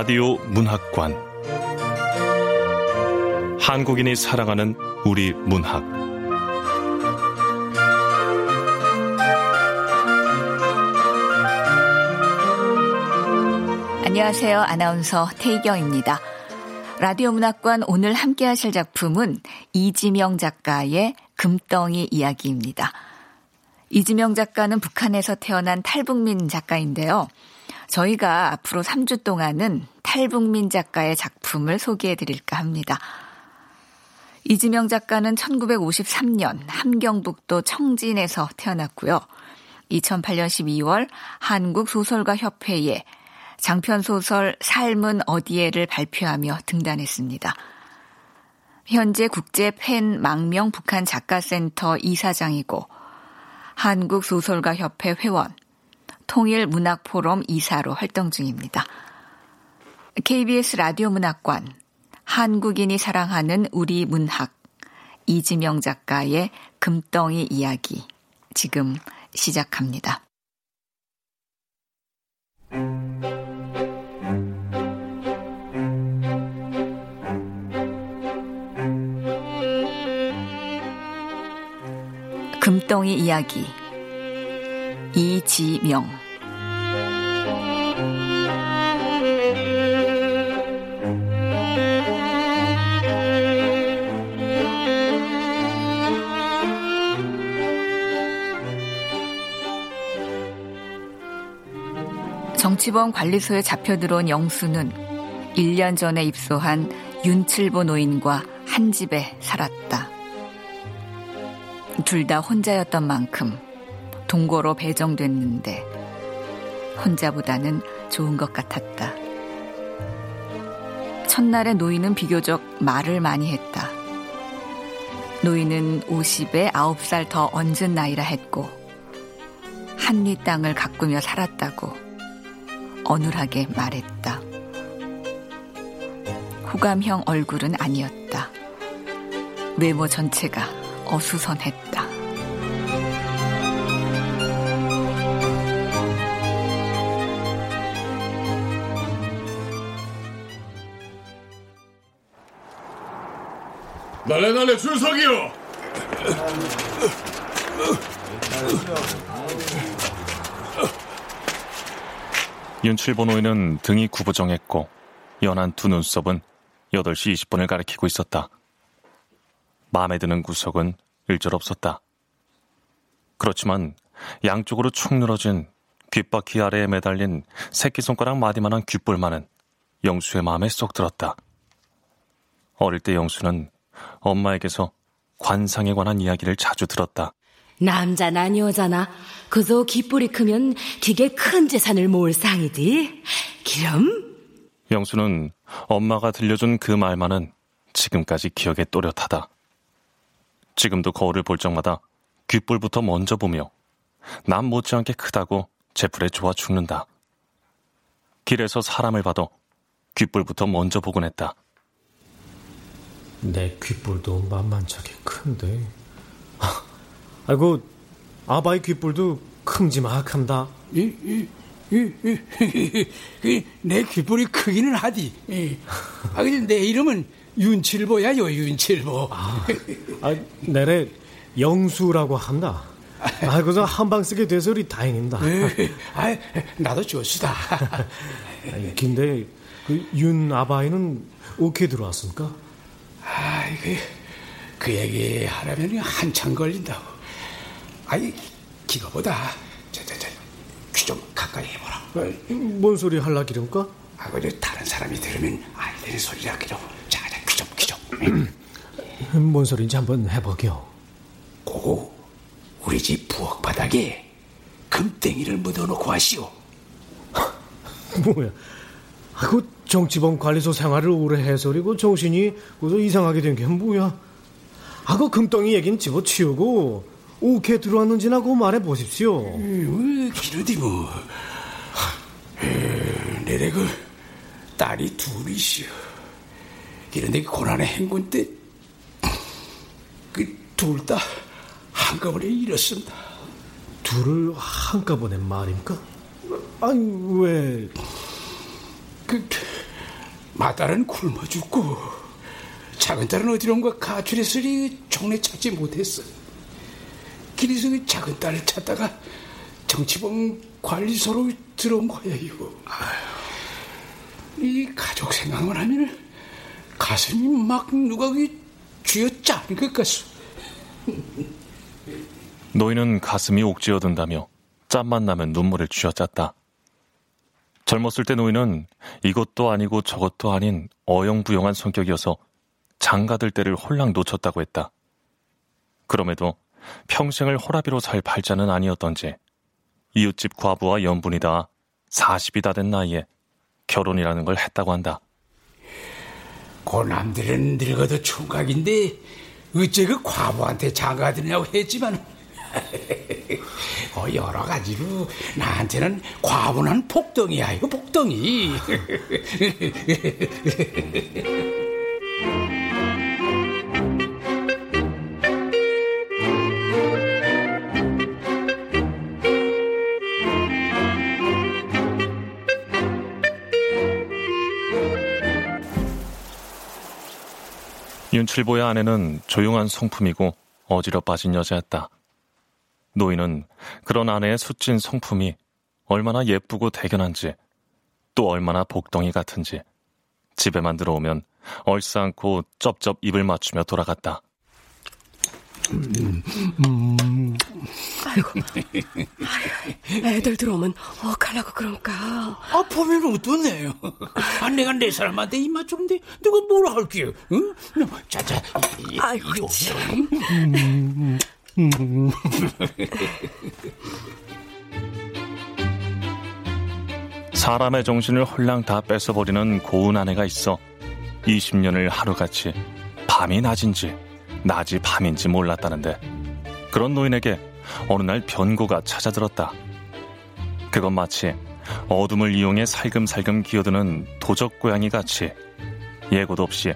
라디오 문학관 한국인이 사랑하는 우리 문학 안녕하세요. 아나운서 태희경입니다. 라디오 문학관 오늘 함께 하실 작품은 이지명 작가의 금덩이 이야기입니다. 이지명 작가는 북한에서 태어난 탈북민 작가인데요. 저희가 앞으로 3주 동안은 탈북민 작가의 작품을 소개해 드릴까 합니다. 이지명 작가는 1953년 함경북도 청진에서 태어났고요. 2008년 12월 한국소설가협회에 장편소설 삶은 어디에를 발표하며 등단했습니다. 현재 국제 팬 망명 북한 작가센터 이사장이고 한국소설가협회 회원, 통일 문학 포럼 이사로 활동 중입니다. KBS 라디오 문학관, 한국인이 사랑하는 우리 문학, 이지명 작가의 금덩이 이야기, 지금 시작합니다. 금덩이 이야기 이지명 정치범 관리소에 잡혀 들어온 영수는 1년 전에 입소한 윤칠보 노인과 한 집에 살았다. 둘 다 혼자였던 만큼 동거로 배정됐는데 혼자보다는 좋은 것 같았다. 첫날에 노인은 비교적 말을 많이 했다. 노인은 50에 9살 더 얹은 나이라 했고 한리 땅을 가꾸며 살았다고 어눌하게 말했다. 호감형 얼굴은 아니었다. 외모 전체가 어수선했다. 날래 날래 줄 서기요! 윤칠보 노인은 등이 구부정했고 연한 두 눈썹은 8시 20분을 가리키고 있었다. 마음에 드는 구석은 일절 없었다. 그렇지만 양쪽으로 축 늘어진 귓바퀴 아래에 매달린 새끼손가락 마디만한 귓볼만은 영수의 마음에 쏙 들었다. 어릴 때 영수는 엄마에게서 관상에 관한 이야기를 자주 들었다. 남자나 여자나 그저 깃불이 크면 되게 큰 재산을 모을 상이지. 기럼? 영수는 엄마가 들려준 그 말만은 지금까지 기억에 또렷하다. 지금도 거울을 볼 적마다 귓불부터 먼저 보며 남 못지않게 크다고 제풀에 좋아 죽는다. 길에서 사람을 봐도 귓불부터 먼저 보곤 했다. 내 귓불도 만만찮게 큰데. 아이고, 아바의 귓불도 큼지막한다. 이, 이, 이, 내 귓불이 크기는 하디. 이. 아, 근데 내 이름은 윤칠보야요, 윤칠보. 아, 아 내래 영수라고 한다. 아, 그저 한방 쓰게 돼서 우리 다행입니다. 아, 나도 좋시다. 근데 그 윤 아바이는 어떻게 들어왔습니까? 아, 이그 그 얘기 하려면 한참 걸린다고. 아니, 기거보다 저, 저, 저, 귀 좀 가까이 해보라. 뭔 소리 할라 기름까? 아, 그 다른 사람이 들으면 안 되는 소리라 기름. 자, 자, 귀 좀, 귀 좀. 뭔 소리인지 한번 해보게요. 고, 우리 집 부엌 바닥에 그 금땡이를 묻어놓고 하시오. 뭐야? 아, 그 정치범 관리소 생활을 오래 해서리고 정신이 그저 이상하게 된 게 뭐야? 아, 그 금덩이 얘긴 집어치우고 오케 들어왔는지나 그 말해 보십시오. 음, 기르디 뭐. 내래 그 딸이 둘이시오. 그런데 그 고난의 행군 때 그 둘 다 한꺼번에 잃었습니다. 둘을 한꺼번에 말입니까? 아니 왜? 그 마딸은 굶어 죽고 작은 딸은 어디론가 가출했으니 종래 찾지 못했어. 그 작은 딸을 찾다가 정치범 관리소로 들어온 거예요. 이 가족 생각만 하면 가슴이 막 누가 쥐어짜는 것 같소. 노인은 가슴이 옥지어든다며 짬만 나면 눈물을 쥐어짰다. 젊었을 때 노인은 이것도 아니고 저것도 아닌 어영부영한 성격이어서 장가들 때를 홀랑 놓쳤다고 했다. 그럼에도 평생을 호라비로 살 팔자는 아니었던지. 이웃집 과부와 연분이다. 40이 다 된 나이에 결혼이라는 걸 했다고 한다. 고남들은 늙어도 총각인데 어째 그 과부한테 장가들이냐고 했지만 어, 여러 가지로 나한테는 과분한 폭덩이야 이거 폭덩이 윤칠보의 아내는 조용한 성품이고 어지러 빠진 여자였다. 노인은 그런 아내의 수찐 성품이 얼마나 예쁘고 대견한지 또 얼마나 복덩이 같은지 집에만 들어오면 얼싸안고 쩝쩝 입을 맞추며 돌아갔다. 음, 음. 아이고, 아이고, 애들 들어오면 어가려고 그런가. 아, 보면 어떠네요. 아, 내가 내 사람한테 입 맞추는데 누가 뭐라 할게요, 응? 자 자, 아이고, 참. 사람의 정신을 홀랑 다 뺏어버리는 고운 아내가 있어 20년을 하루같이 밤이 낮인지 낮이 밤인지 몰랐다는데 그런 노인에게 어느 날 변고가 찾아들었다. 그건 마치 어둠을 이용해 살금살금 기어드는 도적 고양이 같이 예고도 없이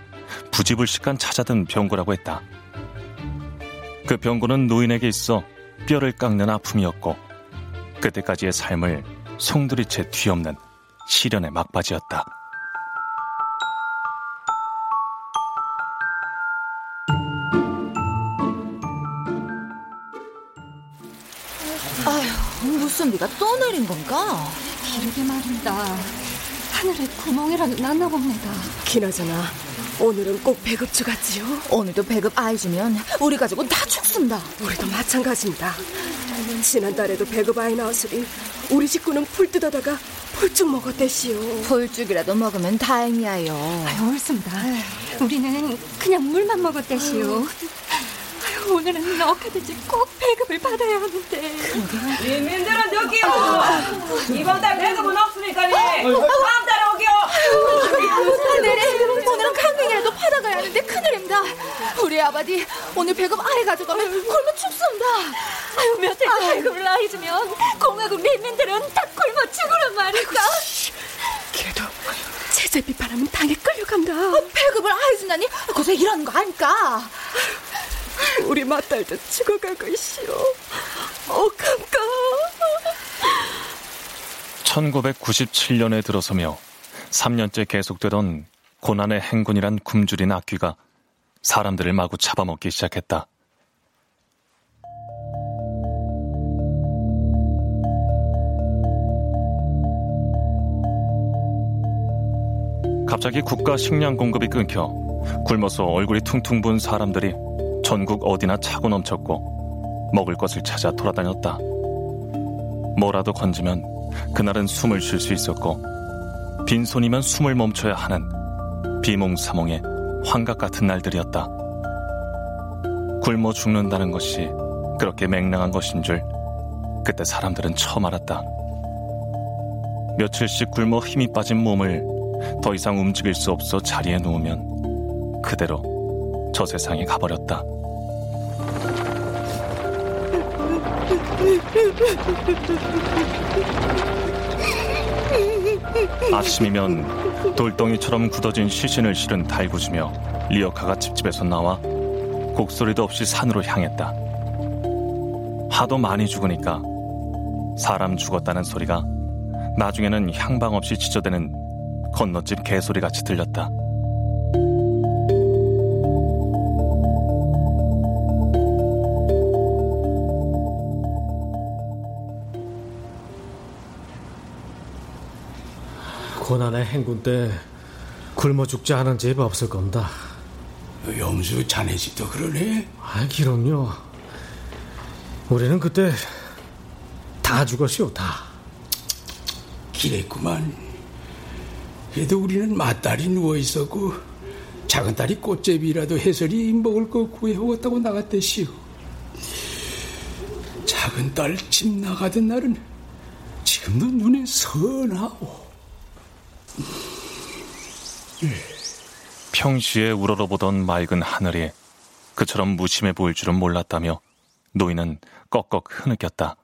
부지불식간 찾아든 병고라고 했다. 그 병고는 노인에게 있어 뼈를 깎는 아픔이었고 그때까지의 삶을 송두리째 뒤엎는 시련의 막바지였다. 아휴, 무슨 비가 또 내린 건가? 기르게 말입니다. 하늘에 구멍이라도 났나 봅니다. 기나저나 오늘은 꼭 배급 주갔지요? 오늘도 배급 아이 주면 우리 가족은 다 죽습니다. 우리도 마찬가지입니다. 지난달에도 배급 아이 나왔으니 우리 식구는 풀 뜯어다가 풀쭉 먹었대시오. 풀쭉이라도 먹으면 다행이야요. 아유, 옳습니다. 우리는 그냥 물만 먹었대시오. 오늘은 어떻게든지 꼭 배급을 받아야 하는데. 인민들은 여기요. 이번 달 배급은 없으니까니 다음 달에 오기요. 네, 오늘은 강냉이라도 받아가야 하는데 큰일입니다. 우리 아버지 오늘 배급 아예 가져가면 굶어 죽습니다. 아유 며칠 배급을 아이 주면 공화국 민민들은 다 굶어 죽으란 말이다. 그래도 제재 비판하면 당에 끌려간다. 어, 배급을 아예 준다니 고생 일하는 거 아니까. 우리 맏딸도 죽어가고 있시오. 어감까. 1997년에 들어서며 3년째 계속되던 고난의 행군이란 굶주린 악귀가 사람들을 마구 잡아먹기 시작했다. 갑자기 국가 식량 공급이 끊겨 굶어서 얼굴이 퉁퉁 부은 사람들이 전국 어디나 차고 넘쳤고 먹을 것을 찾아 돌아다녔다. 뭐라도 건지면 그날은 숨을 쉴 수 있었고 빈손이면 숨을 멈춰야 하는 비몽사몽의 환각 같은 날들이었다. 굶어 죽는다는 것이 그렇게 맹랑한 것인 줄 그때 사람들은 처음 알았다. 며칠씩 굶어 힘이 빠진 몸을 더 이상 움직일 수 없어 자리에 누우면 그대로 저 세상에 가버렸다. 아침이면 돌덩이처럼 굳어진 시신을 실은 달구지며 리어카가 집집에서 나와 곡소리도 없이 산으로 향했다. 하도 많이 죽으니까 사람 죽었다는 소리가 나중에는 향방 없이 지저대는 건너집 개소리 같이 들렸다. 고난의 행군 때 굶어 죽지 않은 집 없을 겁니다. 영수 자네 집도 그러네? 아, 그럼요. 우리는 그때 다 죽었시오, 다. 기랬구만. 그래도 우리는 맏딸이 누워 있었고 작은 딸이 꽃제비라도 해설이 먹을 거 구해오겠다고 나갔대시오. 작은 딸 집 나가던 날은 지금도 눈에 선하오. 평시에 우러러보던 맑은 하늘이 그처럼 무심해 보일 줄은 몰랐다며 노인은 꺽꺽 흐느꼈다.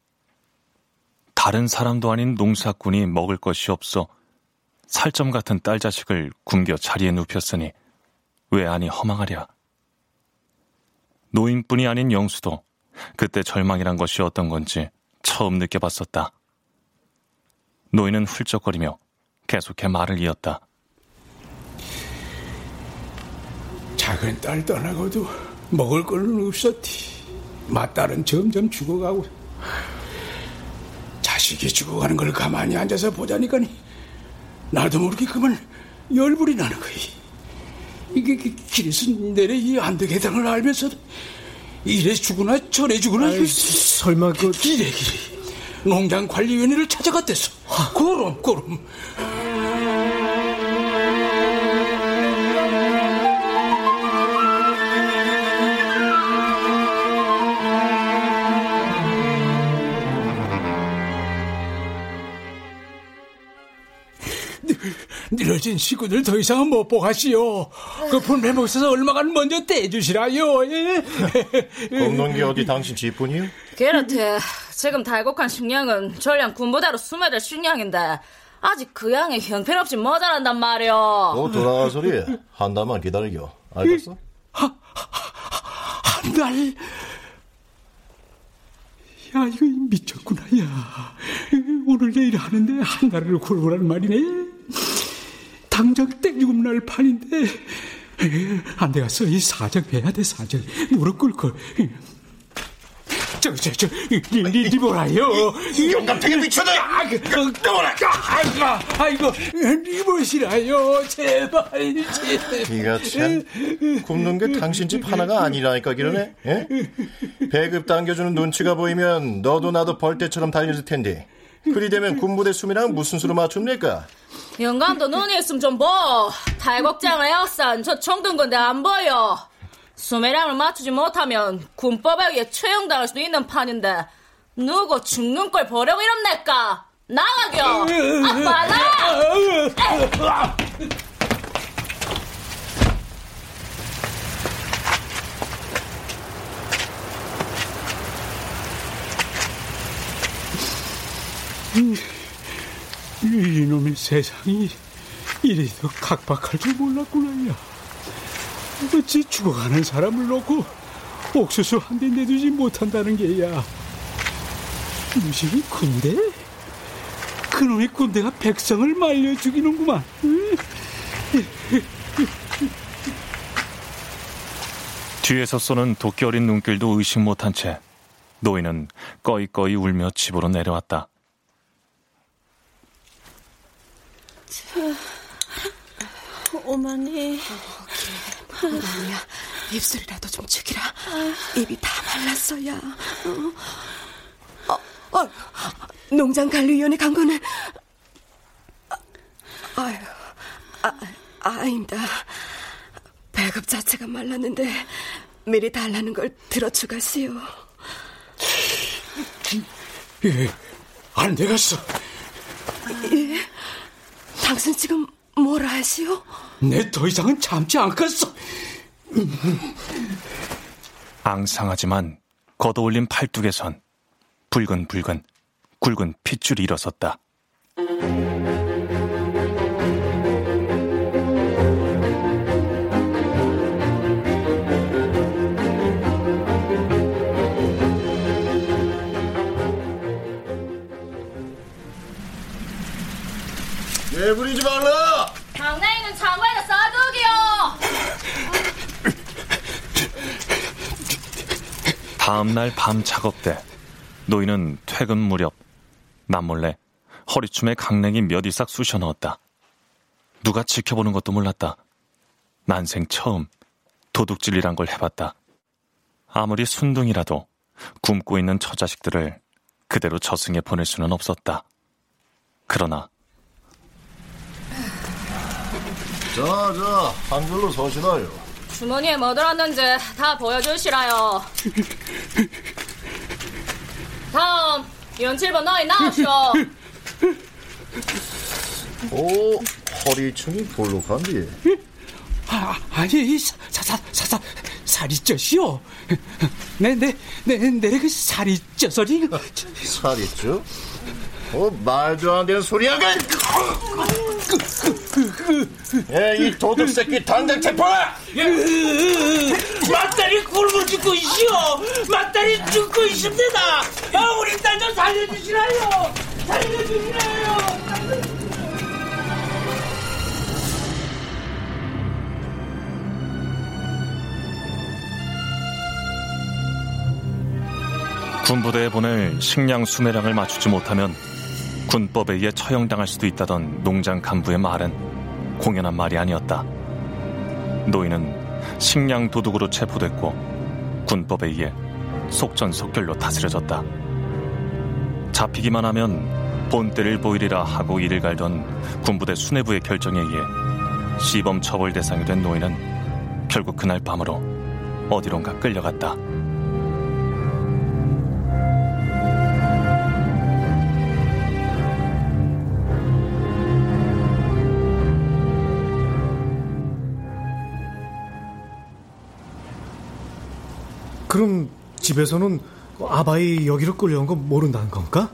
다른 사람도 아닌 농사꾼이 먹을 것이 없어 살점 같은 딸 자식을 굶겨 자리에 눕혔으니 왜 아니 허망하랴. 노인뿐이 아닌 영수도 그때 절망이란 것이 어떤 건지 처음 느껴봤었다. 노인은 훌쩍거리며 계속해 말을 이었다. 작은 딸 떠나고도 먹을 거는 없었디. 맏딸은 점점 죽어가고 자식이 죽어가는 걸 가만히 앉아서 보자니까 나도 모르게 그만 열불이 나는 거야. 이게 길에서 내래 이안 되겠다는 걸 알면서도 이래 죽으나 저래 죽으나 아이, 설마 그 기래 기래 농장 관리위원회를 찾아갔댔어. 그럼 그럼. 늘어진 식구들 더 이상은 못 보가시오. 그 분배 먹어서 얼마간 먼저 떼주시라요. 예? 공동기 어디 당신 집뿐이요? 그렇대. 지금 달곡한 식량은 전량 군부대로 수매될 식량인데 아직 그 양이 형편없이 모자란단 말이오. 또 돌아갈 소리 한 달만 기다리겨. 알겠어? 한 달? 야, 이거 미쳤구나, 야. 오늘 내일 하는데 한 달을 굴고란 말이네. 당장 땡죽음 날 판인데. 안 돼갔어. 이 사정 해야 돼, 사정. 무릎 꿇고. 저, 저, 저, 니, 니, 니 뭐라요? 용감탱이 미쳐도! 아, 그, 그, 뭐라! 아이고, 아이고, 니 뭐시라요? 제발. 니가 참, 굶는 게 당신 집 하나가 아니라니까, 기러네? 예? 배급 당겨주는 눈치가 보이면 너도 나도 벌떼처럼 달려질 텐데. 그리 되면 군부대 수미랑 무슨 수로 맞춥니까? 영감도 눈이 있으면 좀 봐. 탈곡장 에어싼 저 청든 건데 안 보여. 수매량을 맞추지 못하면 군법에 의해 처형당할 수도 있는 판인데 누구 죽는 걸 보려고 이럽니까? 나가겨! 아, 빨라! 이놈의 세상이 이래도 각박할 줄 몰랐구나, 야. 어찌 죽어가는 사람을 놓고 옥수수 한 대 내두지 못한다는 게야. 무슨 군대? 그놈의 군대가 백성을 말려 죽이는구만. 뒤에서 쏘는 도끼 어린 눈길도 의식 못한 채 노인은 꺼이꺼이 울며 집으로 내려왔다. 어머니. 어머니야, 입술이라도 좀 죽이라. 입이 다 말랐어 야. 어, 어, 농장 관리위원회 간 거는. 아유, 아, 아닙니다. 배급 자체가 말랐는데 미리 달라는 걸 들어주가시오. 예, 안 되겠어. 예? 당신 지금 뭐라 하시오? 내 더 이상은 참지 않겠어. 앙상하지만 걷어올린 팔뚝에선 붉은 붉은 굵은 핏줄이 일어섰다. 다음날 밤 작업 때 노인은 퇴근 무렵 남몰래 허리춤에 강냉이 몇 이삭 쑤셔 넣었다. 누가 지켜보는 것도 몰랐다. 난생 처음 도둑질이란 걸 해봤다. 아무리 순둥이라도 굶고 있는 처자식들을 그대로 저승에 보낼 수는 없었다. 그러나 자, 자, 한글로 서시나요. 주머니에 뭐 들었는지 다 보여주시라요. 다음 연칠번 너희 나오쇼. 오, 허리춤이 볼록한데. 아, 아니, 사, 사, 사, 사, 사, 살이 쪄시오. 내, 내, 내, 내, 그 살이 쪄서리. 살이 쪄? 어, 말도 안 되는 소리야, 그! 예, 이 도둑 새끼 당장 체포해! 맞다리 굶어 죽고 있시오. 맞다리 죽고 있습니다. 아, 우리 딸 좀 살려주시라요. 살려주시라요. 군부대에 보낼 식량 수매량을 맞추지 못하면 군법에 의해 처형당할 수도 있다던 농장 간부의 말은 공연한 말이 아니었다. 노인은 식량 도둑으로 체포됐고 군법에 의해 속전속결로 다스려졌다. 잡히기만 하면 본때를 보이리라 하고 이를 갈던 군부대 수뇌부의 결정에 의해 시범 처벌 대상이 된 노인은 결국 그날 밤으로 어디론가 끌려갔다. 그럼 집에서는 아바이 여기로 끌려온 거 모른다는 건가?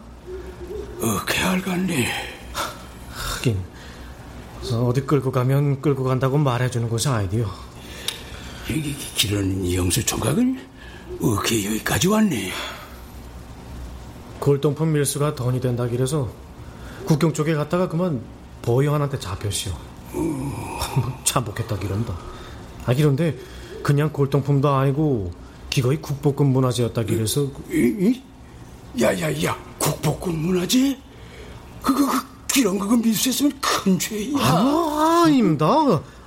어떻게 알겠니? 하긴 어디 끌고 가면 끌고 간다고 말해주는 것이 아이디요. 여기 길은 영수 총각은 어떻게 여기까지 왔니? 골동품 밀수가 던이 된다 길래서 국경 쪽에 갔다가 그만 보영한한테 잡혔시오. 참복했다 기런다. 아 기런데 그냥 골동품도 아니고 기거의 국보급 문화재였다 길래서 야야야 국보급 문화재? 그거 그 기런 그거 밀수했으면 큰 죄야. 아, 아닙니다.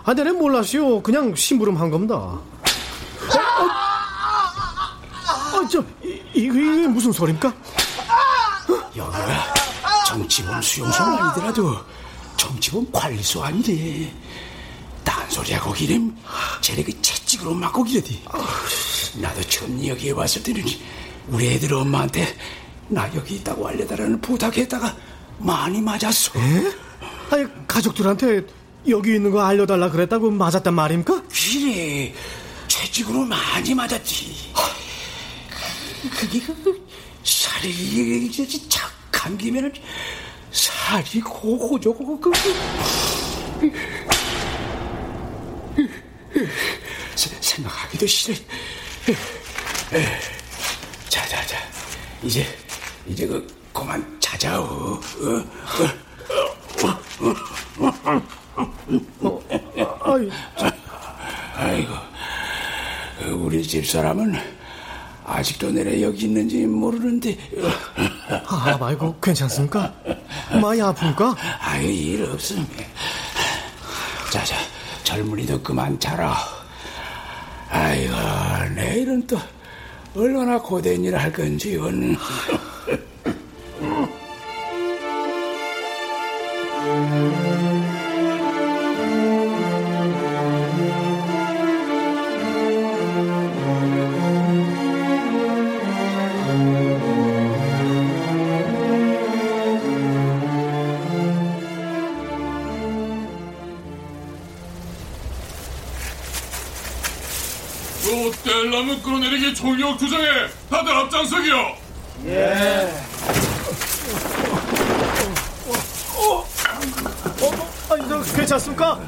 아, 내가 몰랐시오. 그냥 심부름한 겁니다. 어, 어, 아, 저, 이, 이게 무슨 소리입니까? 여기가 정치범 수용소는 아니더라도 정치범 관리소 아니래. 딴소리하고 기름 쟤네 그 채찍으로 맞고 기래디. 나도 처음 여기에 왔을 때는 우리 애들 엄마한테 나 여기 있다고 알려달라는 부탁했다가 많이 맞았어. 에? 아니, 가족들한테 여기 있는 거 알려달라 그랬다고 맞았단 말입니까? 그래. 채찍으로 많이 맞았지. 그게 그 살이 착 감기면은 살이 고고저고 그 생각하기도 싫어. 자 자 자 이제 이제 그 그만 자자오. 어, 아이, 아이고 우리 집 사람은 아직도 내래 여기 있는지 모르는데. 아, 말고 괜찮습니까? 많이 아픕니까? 아유, 일 없음. 자 자, 젊은이도 그만 자라. 아이고, 내일은 또 얼마나 고된 일을 할 건지, 원. 또 투정에 다들 앞장서기요. 예. 어, 아니, 저 괜찮습니까?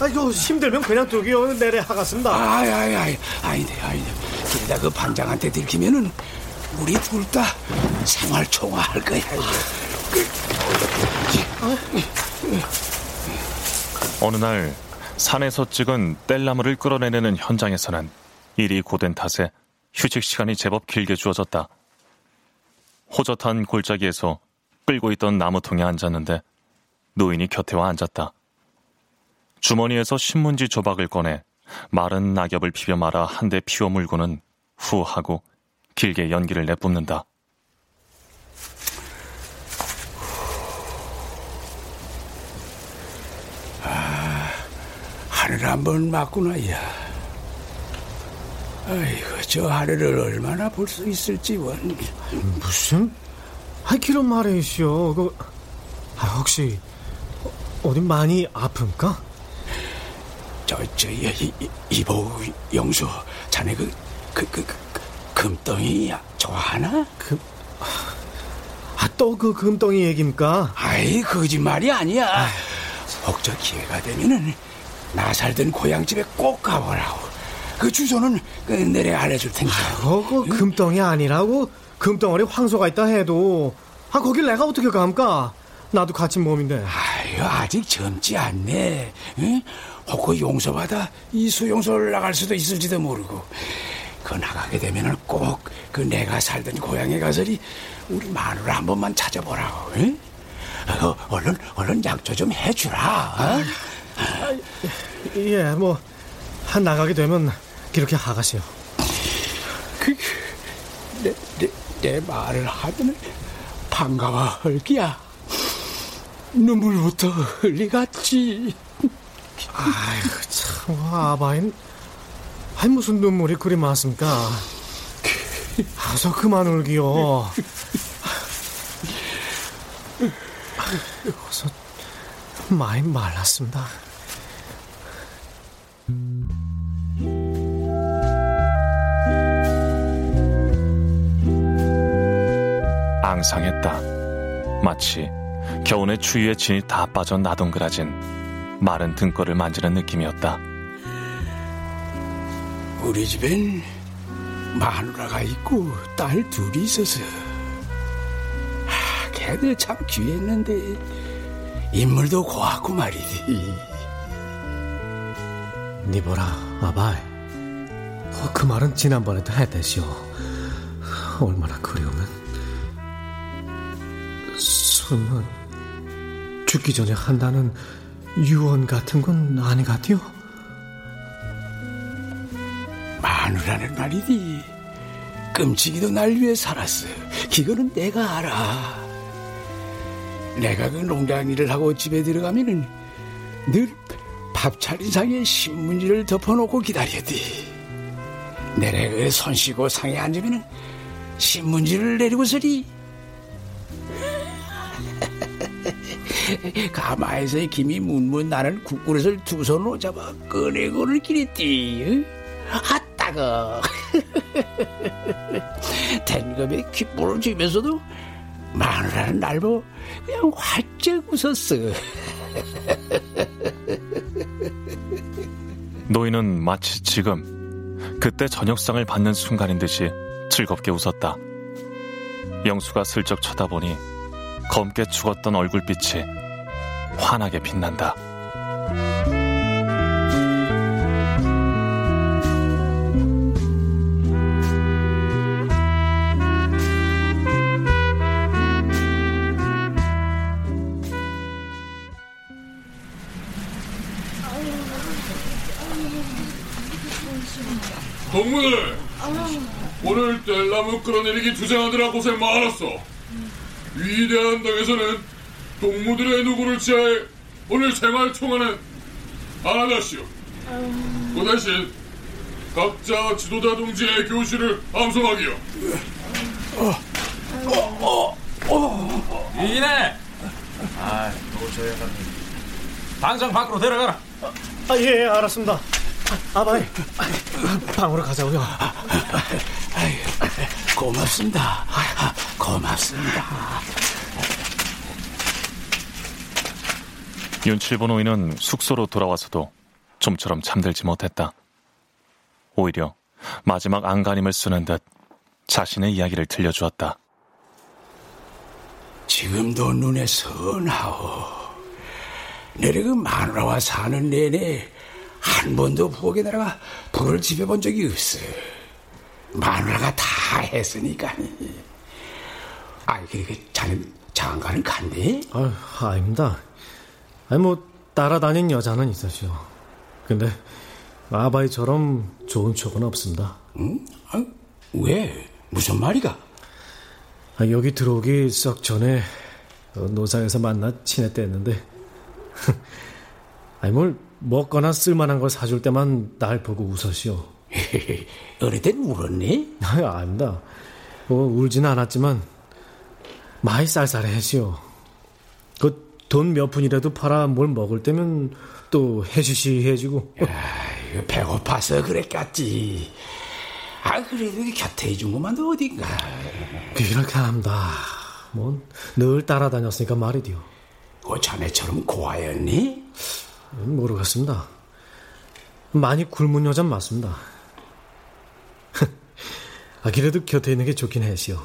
아니, 저 힘들면 그냥 두기요. 내래 하겠습니다. 아이, 아이, 아이, 아이네, 아이네. 게다 그 반장한테 들키면은 우리 둘 다 생활 총화 할 거야. 어느 날 산에서 찍은 뗄나무를 끌어내려는 현장에서는 일이 고된 탓에 휴식 시간이 제법 길게 주어졌다. 호젓한 골짜기에서 끌고 있던 나무통에 앉았는데 노인이 곁에 와 앉았다. 주머니에서 신문지 조박을 꺼내 마른 낙엽을 비벼 말아 한 대 피워 물고는 후 하고 길게 연기를 내뿜는다. 아, 하늘 한번 맞구나, 야. 아이고, 저 하늘을 얼마나 볼 수 있을지, 원. 무슨? 아, 그런 말이시오. 그, 아, 혹시, 어디 많이 아픕니까? 저, 저, 이, 이, 이보, 영수, 자네 그, 그, 그, 그, 그 금덩이 좋아하나? 금, 아, 또 그 금덩이 얘기입니까? 아이, 거짓말이 아니야. 혹저 기회가 되면은, 나 살던 고향집에 꼭 가보라고. 그 주소는 그 내래 알려줄 테니까. 어, 그 금덩이 아니라고? 금덩어리 황소가 있다 해도, 아, 거길 내가 어떻게 갑니까? 나도 같은 몸인데. 아유, 아직 젊지 않네. 응? 혹그 용서받아 이수용소를 나갈 수도 있을지도 모르고. 그 나가게 되면은 꼭 그 내가 살던 고향에 가서리 우리 마누라 한 번만 찾아보라고. 응? 어, 얼른 얼른 약조 좀 해주라. 어? 아, 예, 뭐, 한 나가게 되면 그렇게 하가시오. 그, 내, 내, 내 말을 하면 반가워 헐기야. 눈물부터 흘리갔지. 아이고, 참, 아바인. 아이, 무슨 눈물이 그리 많습니까? 어서 그만 울기요. 어서 많이 말랐습니다. 앙상했다. 마치 겨우내 추위에 진이 다 빠져 나동그라진 마른 등골을 만지는 느낌이었다. 우리 집엔 마누라가 있고 딸 둘이 있어서 아, 걔들 참 귀했는데 인물도 고왔고 말이지. 니보라, 아바이. 어, 그 말은 지난번에도 했대시오. 얼마나 그리우면. 설마 죽기 전에 한다는 유언 같은 건 아니 같디요? 마누라는 말이지. 끔찍이도 날 위해 살았어. 그거는 내가 알아. 내가 그 농장 일을 하고 집에 들어가면은 늘 밥 차림상에 신문지를 덮어놓고 기다렸디. 내래 그손 씻고 상에 앉으면은 신문지를 내리고서리 가마에서의 김이 문문 나는 국그릇을 두 손으로 잡아 꺼내고를 기랬디. 아따거. 댄금에 귓볼을 쥐면서도 마누라는 날 보고 그냥 활짝 웃었어. 노인은 마치 지금 그때 저녁상을 받는 순간인 듯이 즐겁게 웃었다. 영수가 슬쩍 쳐다보니 검게 죽었던 얼굴빛이 환하게 빛난다. 동무들 오늘 뗄나무 끌어내리기 주장하느라 고생 많았어 위대한 당에서는 동무들의 누구를 지하해 오늘 생활 총회는 안 하다시오 그 대신 각자 지도자 동지의 교실을 암송하기요 이네 아, 또저 여사님 당장 밖으로 데려가라 아, 예, 알았습니다. 아바이, 방으로 가자고요. 고맙습니다. 고맙습니다. 윤칠보 노인은 숙소로 돌아와서도 좀처럼 잠들지 못했다. 오히려 마지막 안간힘을 쓰는 듯 자신의 이야기를 들려주었다. 지금도 눈에 선하오. 내가 그 마누라와 사는 내내 한 번도 부엌에 내가 불을 지펴본 적이 없어. 마누라가 다 했으니까. 아이, 그렇게 자는 장가는 간대? 아, 아닙니다. 아니, 뭐, 따라다닌 여자는 있었죠. 근데, 아바이처럼 좋은 척은 없습니다. 응? 아, 왜? 무슨 말이가? 아, 여기 들어오기 썩 전에 어, 노사에서 만나 친했댔는데 아니 뭘 먹거나 쓸만한 걸 사줄 때만 날 보고 웃었시오. 어릴 땐 울었니? 아니, 아닙니다. 뭐 울진 않았지만 많이 쌀쌀했시오. 그돈 몇 푼이라도 팔아 뭘 먹을 때면 또 해시시해지고. 야, 배고파서 그랬겠지. 아 그래도 곁에 해준 것만도 어딘가. 그렇게 합니다. 뭐 늘 따라다녔으니까 말이디요. 그 자네처럼 고아였니? 모르겠습니다. 많이 굶은 여잔 맞습니다. 아, 그래도 곁에 있는 게 좋긴 했시오.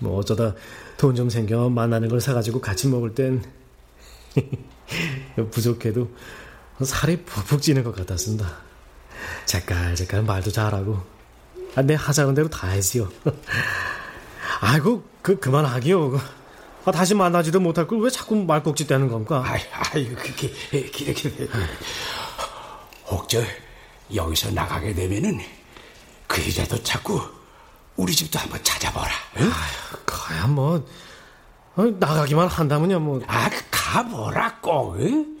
뭐 어쩌다 돈 좀 생겨 만나는 걸 사가지고 같이 먹을 땐 부족해도 살이 푹푹 찌는 것 같았습니다. 잠깐잠깐 말도 잘하고 아, 내 하자는 대로 다 했지요. 아이고 그 그만하기요. 아, 다시 만나지도 못할 걸 왜 자꾸 말꼭지 떼는 겁니까? 아이, 아이고 그게 그렇게 혹저 여기서 나가게 되면은 그 여자도 자꾸 우리 집도 한번 찾아보라. 응? 아휴, 가야 뭐 어, 나가기만 한다면요 뭐. 아, 그 가보라고. 응?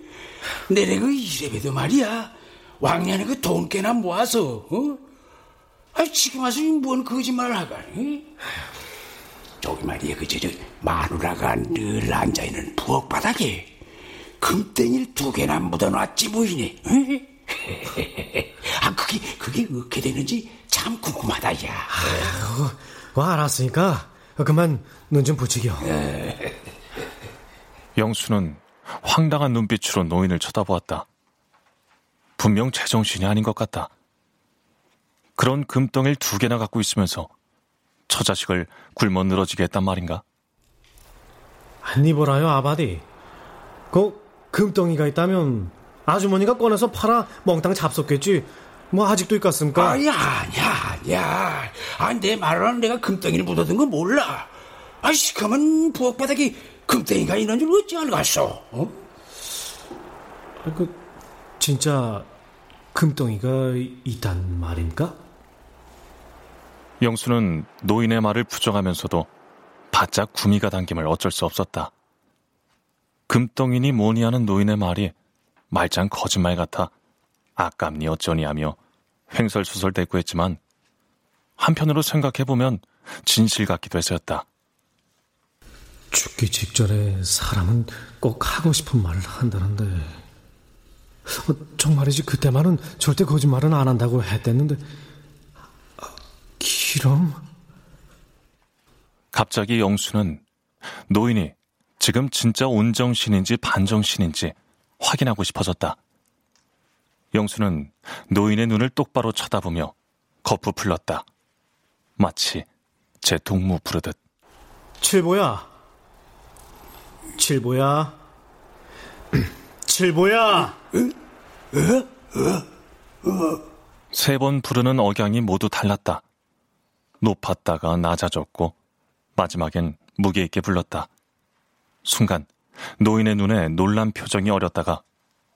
내내 그 이래봬도 말이야. 왕년에 그돈 꽤나 모아서. 어? 아, 지금 와서 뭔 거짓말을 하가니? 저기 말이야 그저 저 마누라가 늘 앉아 있는 부엌 바닥에 금땡이를 두 개나 묻어놨지 보이네. 응? 아 그게 그게 어떻게 되는지 참 궁금하다 야. 아유, 와 알았으니까 그만 눈 좀 붙이겨. 영수는 황당한 눈빛으로 노인을 쳐다보았다. 분명 제정신이 아닌 것 같다. 그런 금덩이를 두 개나 갖고 있으면서 처자식을 굶어 늘어지게 했단 말인가? 안 입어라요 아바디. 그 금덩이가 있다면 아주머니가 꺼내서 팔아 멍땅 잡섰겠지. 뭐 아직도 있겠습니까? 아야, 아니야, 아니야. 아, 내 말은 내가 금덩이를 묻어둔 거 몰라. 아, 시커먼 부엌 바닥에 금덩이가 있는 줄 어찌 알겠어? 어? 아, 그 진짜 금덩이가 있단 말입니까? 영수는 노인의 말을 부정하면서도 바짝 구미가 당김을 어쩔 수 없었다. 금덩이니 뭐니 하는 노인의 말이 말짱 거짓말 같아 아깝니 어쩌니 하며 횡설수설 대꾸했지만 한편으로 생각해보면 진실 같기도 해서였다. 죽기 직전에 사람은 꼭 하고 싶은 말을 한다는데 어, 정말이지 그때만은 절대 거짓말은 안 한다고 했댔는데 아, 기럼? 갑자기 영수는 노인이 지금 진짜 온정신인지 반정신인지 확인하고 싶어졌다. 영수는 노인의 눈을 똑바로 쳐다보며 거푸 풀렀다. 마치 제 동무 부르듯. 칠보야. 칠보야. 칠보야. 세 번 부르는 억양이 모두 달랐다. 높았다가 낮아졌고 마지막엔 무게 있게 불렀다. 순간 노인의 눈에 놀란 표정이 어렸다가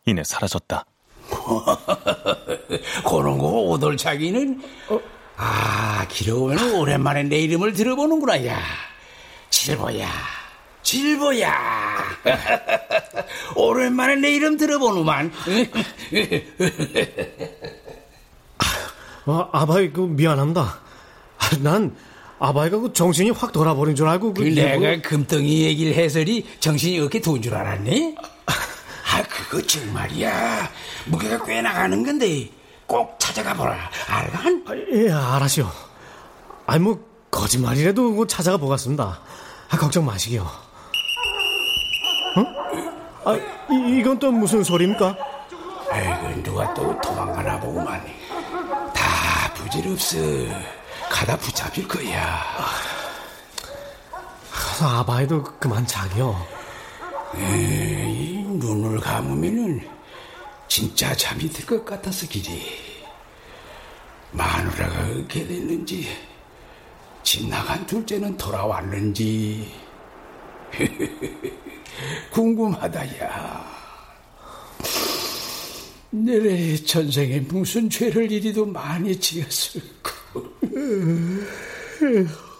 이내 사라졌다. 그런 거 오돌차기는. 아 기러오면 오랜만에 내 이름을 들어보는구나 야. 칠보야. 칠보야. 오랜만에 내 이름 들어보누만. 아, 아바이 그 미안합니다. 아, 난 아바이가 그 정신이 확 돌아버린 줄 알고 그 내가 금덩이 얘기를 해서리 정신이 어떻게 돈 줄 알았니? 아 그거 정말이야 무게가 꽤 나가는 건데 꼭 찾아가 보라. 알간? 아, 예, 알았시오. 아니 뭐 거짓말이라도 뭐 찾아가 보겠습니다. 아, 걱정 마시기요. 어? 아, 이, 이건 또 무슨 소리입니까? 아이고, 누가 또 도망가나 보구만. 다 부질없어. 가다 붙잡힐 거야. 아, 아바이도 그만 자기요. 에이, 눈을 감으면은 진짜 잠이 들 것 같아서 길이. 마누라가 어떻게 됐는지, 집 나간 둘째는 돌아왔는지, 궁금하다, 야. 내래 전생에 무슨 죄를 이리도 많이 지었을까.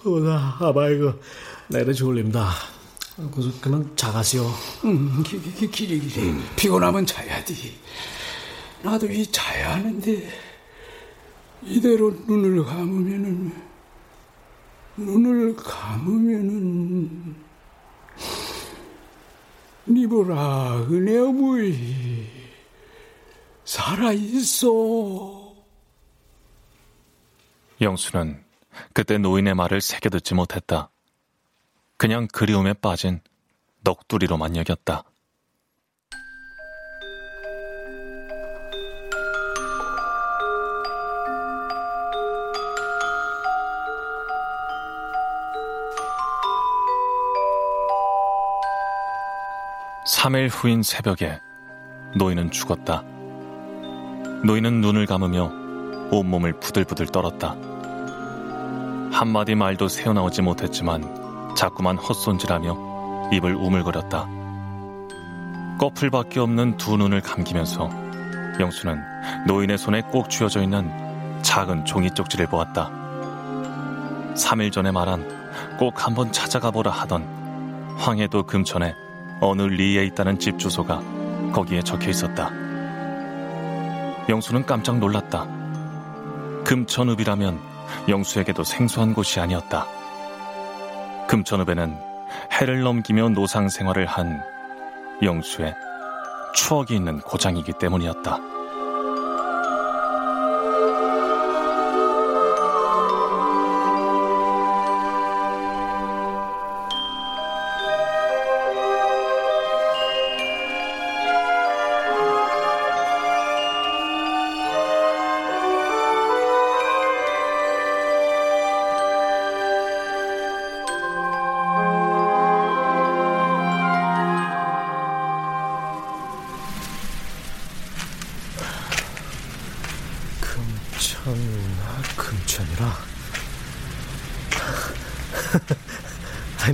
오다 아바이고 내래 졸립니다. 그래서 그만 자가시오. 음, 기, 기, 길이 길이 음. 피곤하면 자야지. 나도 이 자야 하는데 이대로 눈을 감으면은 눈을 감으면은 니보라 은혜 어머니 살아있어. 영수는 그때 노인의 말을 새겨 듣지 못했다. 그냥 그리움에 빠진 넋두리로만 여겼다. (3일) 후인 새벽에 노인은 죽었다. 노인은 눈을 감으며 온몸을 부들부들 떨었다. 한마디 말도 새어나오지 못했지만 자꾸만 헛손질하며 입을 우물거렸다. 꺼풀밖에 없는 두 눈을 감기면서 영수는 노인의 손에 꼭 쥐어져 있는 작은 종이 쪽지를 보았다. 3일 전에 말한 꼭 한번 찾아가 보라 하던 황해도 금천에 어느 리에 있다는 집 주소가 거기에 적혀 있었다. 영수는 깜짝 놀랐다. 금천읍이라면 영수에게도 생소한 곳이 아니었다. 금천읍에는 해를 넘기며 노상 생활을 한 영수의 추억이 있는 고장이기 때문이었다.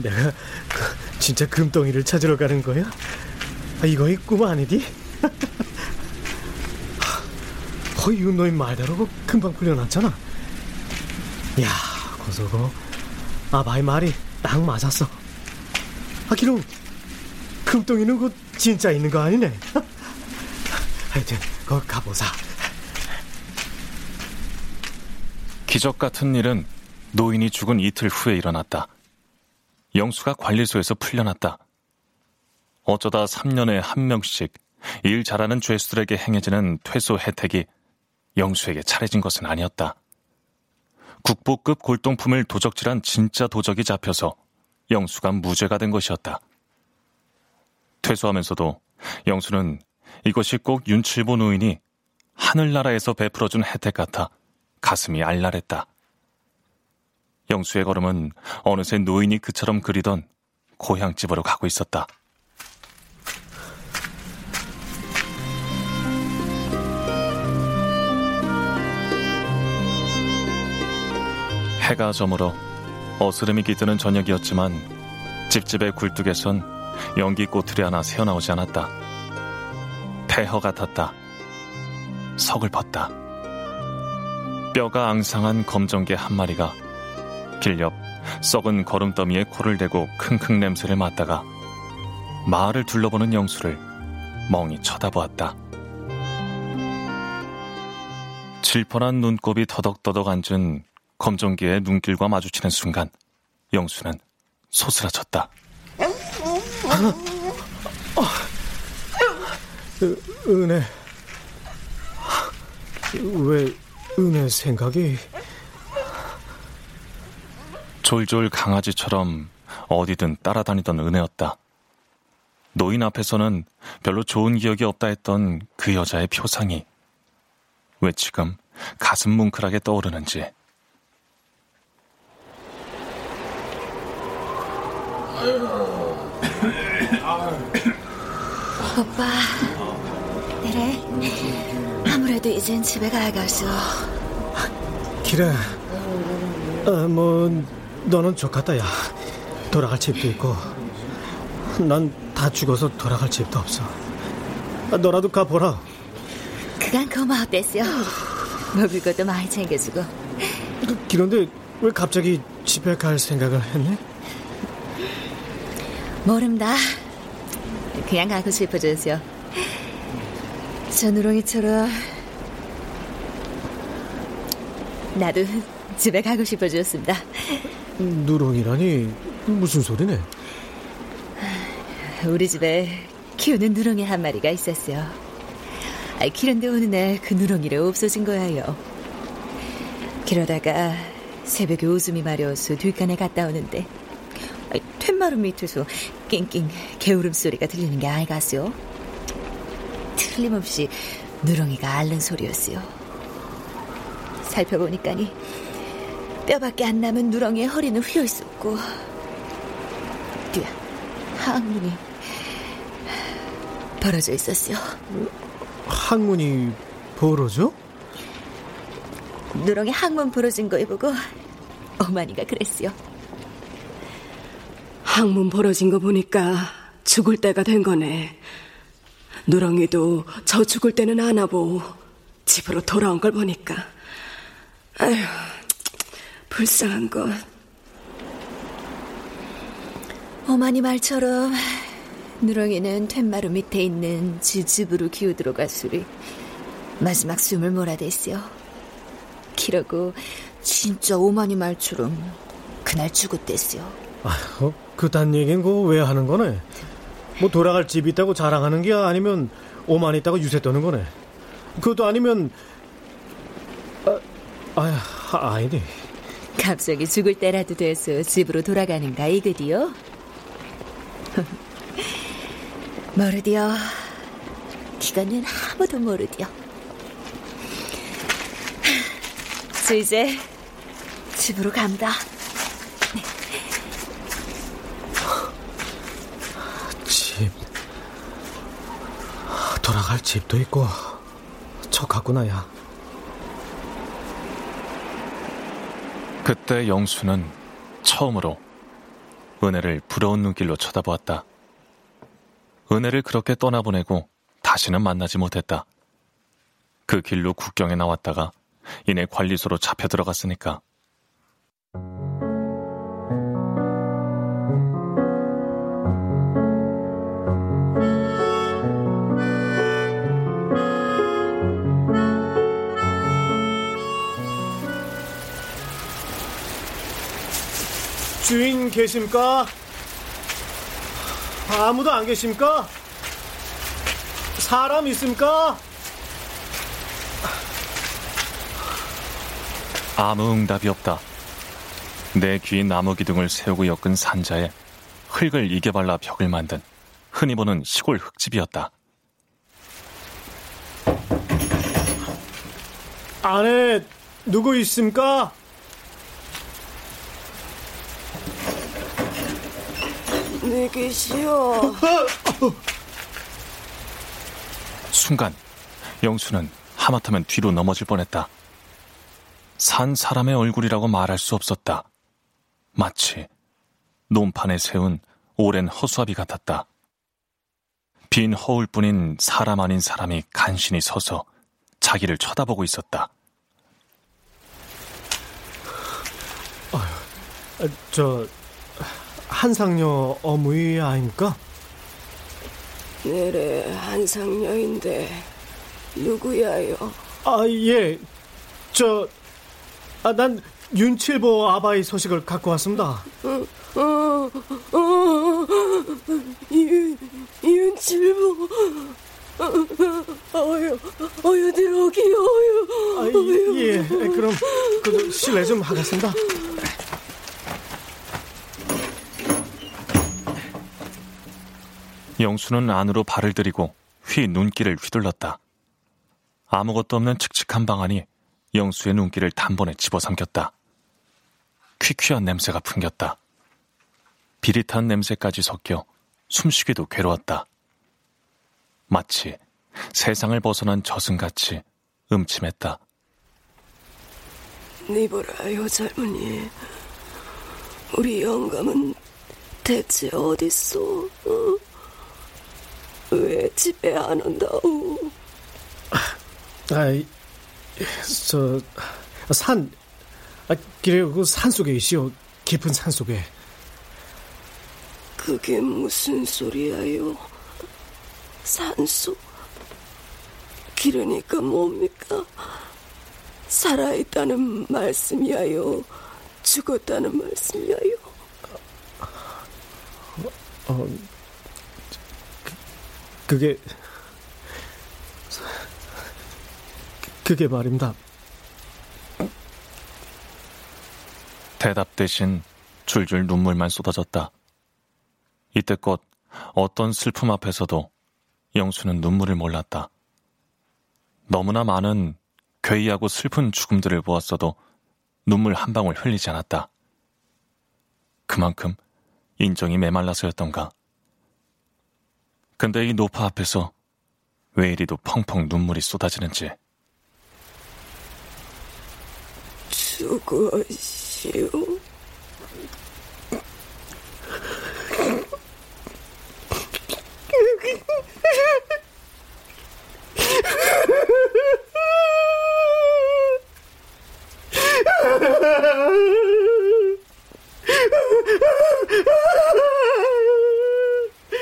내가 진짜 금덩이를 찾으러 가는 거야? 아, 이거 꿈 아니디? 어, 이거 너희 말대로 금방 풀려났잖아. 야, 고소고 아바의 말이 딱 맞았어. 아, 기록 금덩이는 그 진짜 있는 거 아니네. 하여튼 거 가보자. 기적 같은 일은 노인이 죽은 이틀 후에 일어났다. 영수가 관리소에서 풀려났다. 어쩌다 3년에 한 명씩 일 잘하는 죄수들에게 행해지는 퇴소 혜택이 영수에게 차려진 것은 아니었다. 국보급 골동품을 도적질한 진짜 도적이 잡혀서 영수가 무죄가 된 것이었다. 퇴소하면서도 영수는 이것이 꼭 윤칠보 노인이 하늘나라에서 베풀어준 혜택 같아 가슴이 알랄했다. 영수의 걸음은 어느새 노인이 그처럼 그리던 고향집으로 가고 있었다. 해가 저물어 어스름이 깃드는 저녁이었지만 집집의 굴뚝에선 연기 꼬투리 하나 새어나오지 않았다. 폐허 같았다. 서글펐다. 뼈가 앙상한 검정개 한 마리가 길 옆 썩은 거름더미에 코를 대고 킁킁 냄새를 맡다가 마을을 둘러보는 영수를 멍이 쳐다보았다. 질펀한 눈곱이 더덕더덕 앉은 검정기의 눈길과 마주치는 순간 영수는 소스라쳤다. 은혜, 왜 은혜 생각이 졸졸 강아지처럼 어디든 따라다니던 은혜였다. 노인 앞에서는 별로 좋은 기억이 없다 했던 그 여자의 표상이 왜 지금 가슴 뭉클하게 떠오르는지. 오빠, 그래. 아무래도 이젠 집에 가야겠어. 기래. 어, 뭐 너는 좋겠다 야. 돌아갈 집도 있고. 난 다 죽어서 돌아갈 집도 없어. 아, 너라도 가보라. 그간 고마웠댔어. 먹을 것도 많이 챙겨주고. 그런데 왜 갑자기 집에 갈 생각을 했네? 모른다. 그냥 가고 싶어졌어. 저 누렁이처럼 나도 집에 가고 싶어졌습니다. 누렁이라니 무슨 소리네? 우리 집에 키우는 누렁이 한 마리가 있었어요. 아, 그런데 어느 날 그 누렁이를 없어진 거예요. 그러다가 새벽에 웃음이 마려워서 뒷간에 갔다 오는데 툇마루 밑에서 낑낑 개울음 소리가 들리는 게 아이가스요. 틀림없이 누렁이가 앓는 소리였어요. 살펴보니까니 뼈밖에 안 남은 누렁이의 허리는 휘어 있었고 뒤에 항문이 벌어져 있었어요. 항문이 벌어져? 누렁이 항문 부러진 거 보고 어머니가 그랬어요. 항문 벌어진 거 보니까 죽을 때가 된 거네. 누렁이도 저 죽을 때는 안 하고 집으로 돌아온 걸 보니까 아휴 불쌍한 것. 어머니 말처럼 누렁이는 툇마루 밑에 있는 지 집으로 기어 들어 갔으리 마지막 숨을 몰아댔어요. 기러고 진짜 어머니 말처럼 그날 죽었댔어요. 아휴, 그딴 얘기는 그왜 하는 거네? 뭐 돌아갈 집 있다고 자랑하는 게 아니면 오만 있다고 유세 떠는 거네. 그것도 아니면 아, 아 아니네. 갑자기 죽을 때라도 돼서 집으로 돌아가는가 이거디요? 모르디요. 기가는 아무도 모르디요. 저 이제 집으로 간다. 집. 돌아갈 집도 있고 척하구나 야. 그때 영수는 처음으로 은혜를 부러운 눈길로 쳐다보았다. 은혜를 그렇게 떠나보내고 다시는 만나지 못했다. 그 길로 국경에 나왔다가 이내 관리소로 잡혀 들어갔으니까. 주인 계십니까? 아무도 안 계십니까? 사람 있습니까? 아무 응답이 없다. 내귀 나무 기둥을 세우고 엮은 산자에 흙을 이게 발라 벽을 만든 흔히 보는 시골 흙집이었다. 안에 누구 있습니까? 네 계시오. 순간 영수는 하마터면 뒤로 넘어질 뻔했다. 산 사람의 얼굴이라고 말할 수 없었다. 마치 논판에 세운 오랜 허수아비 같았다. 빈 허울뿐인 사람 아닌 사람이 간신히 서서 자기를 쳐다보고 있었다. 아, 저 한상녀 어머니 아닙니까? 네래 한상녀인데 누구야요? 아 예, 저 아, 난 윤칠보 아바이 소식을 갖고 왔습니다. 어, 어, 어, 윤, 윤칠보. 어여, 어여 들어오기요, 어여. 아, 예, 그럼 그 실례 좀 하겠습니다. 영수는 안으로 발을 들이고 휘 눈길을 휘둘렀다. 아무것도 없는 칙칙한 방 안이 영수의 눈길을 단번에 집어삼켰다. 퀴퀴한 냄새가 풍겼다. 비릿한 냄새까지 섞여 숨쉬기도 괴로웠다. 마치 세상을 벗어난 저승같이 음침했다. 니보라요, 젊은이. 우리 영감은 대체 어딨어? 어? 왜 집에 안 온다오? 아이, 저, 산, 아, 그래요, 그 산 속에 있시오. 깊은 산 속에. 그게 무슨 소리야요? 산소? 기르니까 뭡니까? 살아있다는 말씀이야요? 죽었다는 말씀이야요? 어, 그, 그게, 그게 말입니다. 대답 대신 줄줄 눈물만 쏟아졌다. 이때껏 어떤 슬픔 앞에서도 영수는 눈물을 몰랐다. 너무나 많은 괴이하고 슬픈 죽음들을 보았어도 눈물 한 방울 흘리지 않았다. 그만큼 인정이 메말라서였던가. 근데 이 노파 앞에서 왜 이리도 펑펑 눈물이 쏟아지는지. 죽어시오.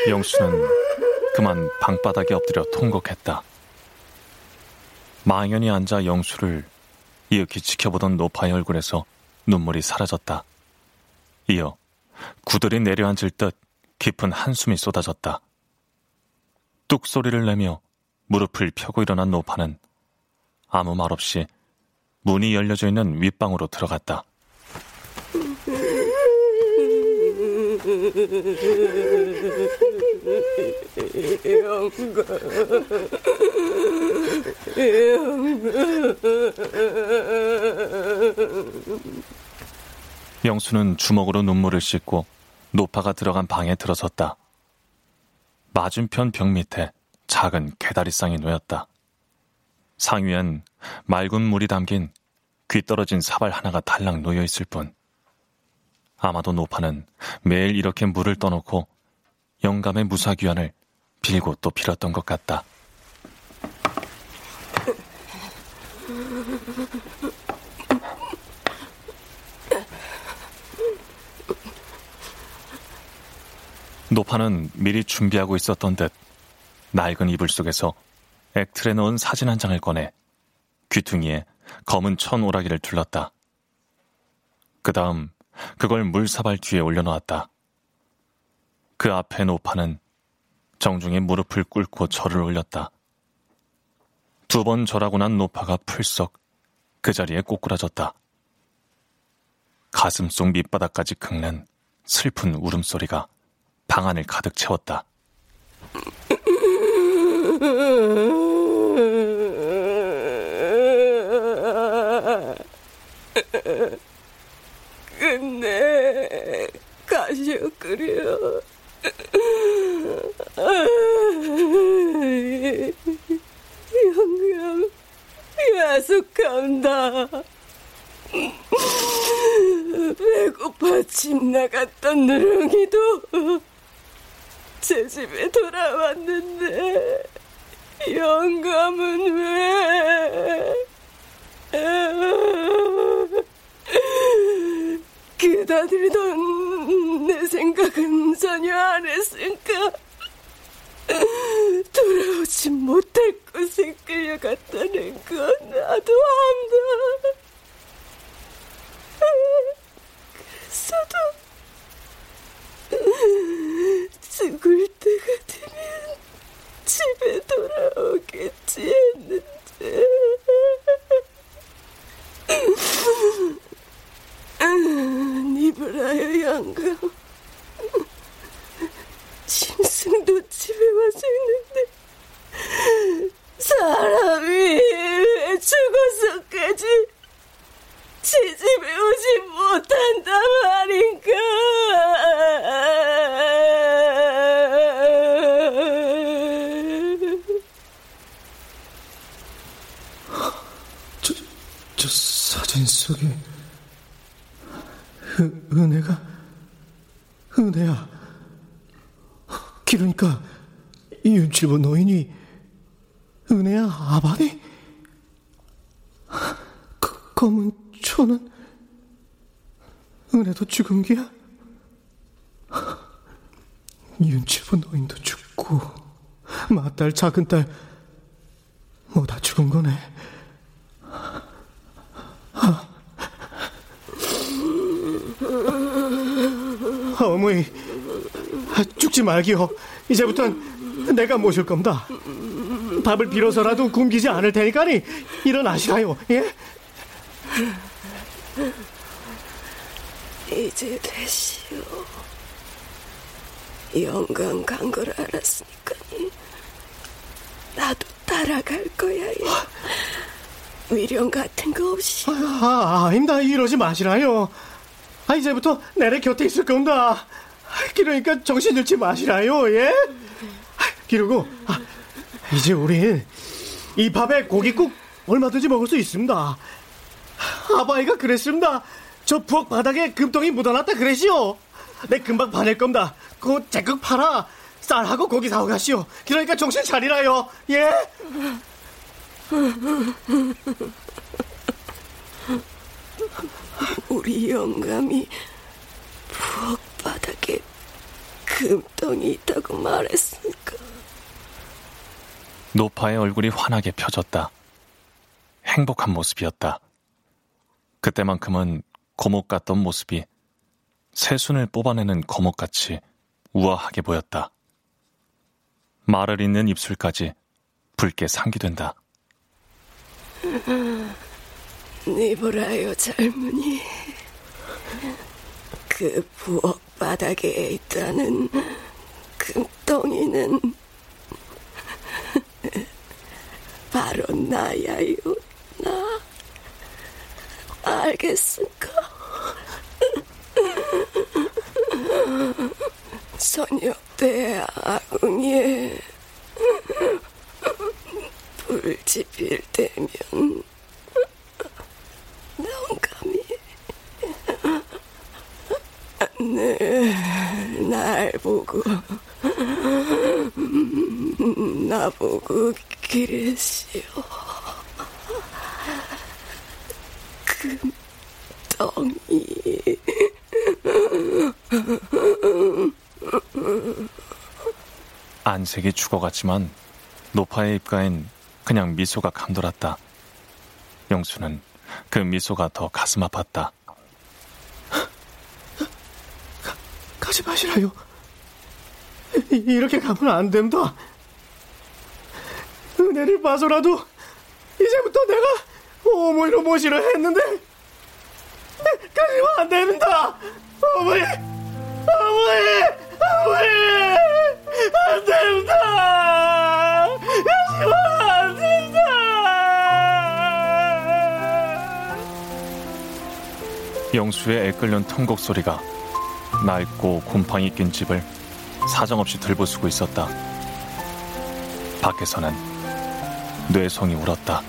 영수는 그만 방바닥에 엎드려 통곡했다. 망연히 앉아 영수를 이윽히 지켜보던 노파의 얼굴에서 눈물이 사라졌다. 이어 구들이 내려앉을 듯 깊은 한숨이 쏟아졌다. 뚝 소리를 내며 무릎을 펴고 일어난 노파는 아무 말 없이 문이 열려져 있는 윗방으로 들어갔다. 영수는 주먹으로 눈물을 씻고 노파가 들어간 방에 들어섰다. 맞은편 벽 밑에 작은 개다리상이 놓였다. 상 위엔 맑은 물이 담긴 귀 떨어진 사발 하나가 달랑 놓여 있을 뿐. 아마도 노파는 매일 이렇게 물을 떠놓고 영감의 무사귀환을 빌고 또 빌었던 것 같다. 노파는 미리 준비하고 있었던 듯 낡은 이불 속에서 액틀에 넣은 사진 한 장을 꺼내 귀퉁이에 검은 천 오라기를 둘렀다. 그 다음 그걸 물사발 뒤에 올려놓았다. 그 앞에 노파는 정중히 무릎을 꿇고 절을 올렸다. 두 번 절하고 난 노파가 풀썩 그 자리에 꼬꾸라졌다. 가슴 속 밑바닥까지 긁는 슬픈 울음소리가 방 안을 가득 채웠다. 끝내 가시오 그려. 영감 야속한다. 배고파 집 나갔던 누렁이도 제 집에 돌아왔는데 영감은 왜 기다리던 내 생각은 전혀 안 했으니까 돌아오지 못할 곳에 끌려갔다는 건 나도 안다. 그랬어도 죽을 때가 되면 집에 돌아와 하겠지 했는데. 니브라여 양가 심승도 집에 와서 있는데 사람이 왜 죽어서까지 제 집에 오지 못한단 말인가 저, 저 사진 속에 은, 은혜가 은혜야 그러니까 이 윤칠보 노인이 은혜야 아바네? 그 검은 초는 은혜도 죽은 게야? 윤칠보 노인도 죽고 맏딸 작은 딸 뭐 다 죽은 거네. 아. 어머니 아, 죽지 말기요. 이제부턴 내가 모실 겁니다 밥을 빌어서라도 굶기지 않을 테니까니 일어나시라요 예? 이제 되시오. 영감 간걸 알았으니까 나도 따라갈 거야. 미련 같은 거 없이. 아, 아닙니다 이러지 마시라요 아 이제부터 내내 곁에 있을 겁니다 그러니까 정신 잃지 마시라요 예? 그리고 아, 이제 우린 이 밥에 고깃국 얼마든지 먹을 수 있습니다. 아바이가 그랬습니다. 저 부엌 바닥에 금덩이 묻어놨다 그랬시오. 내 금방 파낼 겁니다. 그거 제극 팔아 쌀하고 고기 사오 가시오. 그러니까 정신 차리라요. 예? 우리 영감이 부엌 바닥에 금덩이 있다고 말했으니까. 노파의 얼굴이 환하게 펴졌다. 행복한 모습이었다. 그때만큼은 거목 같던 모습이 새순을 뽑아내는 거목같이 우아하게 보였다. 말을 잇는 입술까지 붉게 상기된다. 니보라요 젊은이 그 부엌 바닥에 있다는 금덩이는 바로 나야요 나 알겠습니까 때 아궁이에 불지필 때면 영감이 네, 날 보고 나보고 그랬시오 금덩이 안색이 죽어갔지만 노파의 입가엔 그냥 미소가 감돌았다. 영수는 그 미소가 더 가슴 아팠다. 가지 마시라요. 이- 이렇게 가면 안 된다. 은혜를 봐서라도 이제부터 내가 어머니로 모시려 했는데 가지면 안 됩니다. 어머니, 어머니, 어머니, 안 됩니다. 가지면 안 된다. 영수의 애끓는 통곡 소리가 낡고 곰팡이 낀 집을 사정없이 들부수고 있었다. 밖에서는 뇌송이 울었다.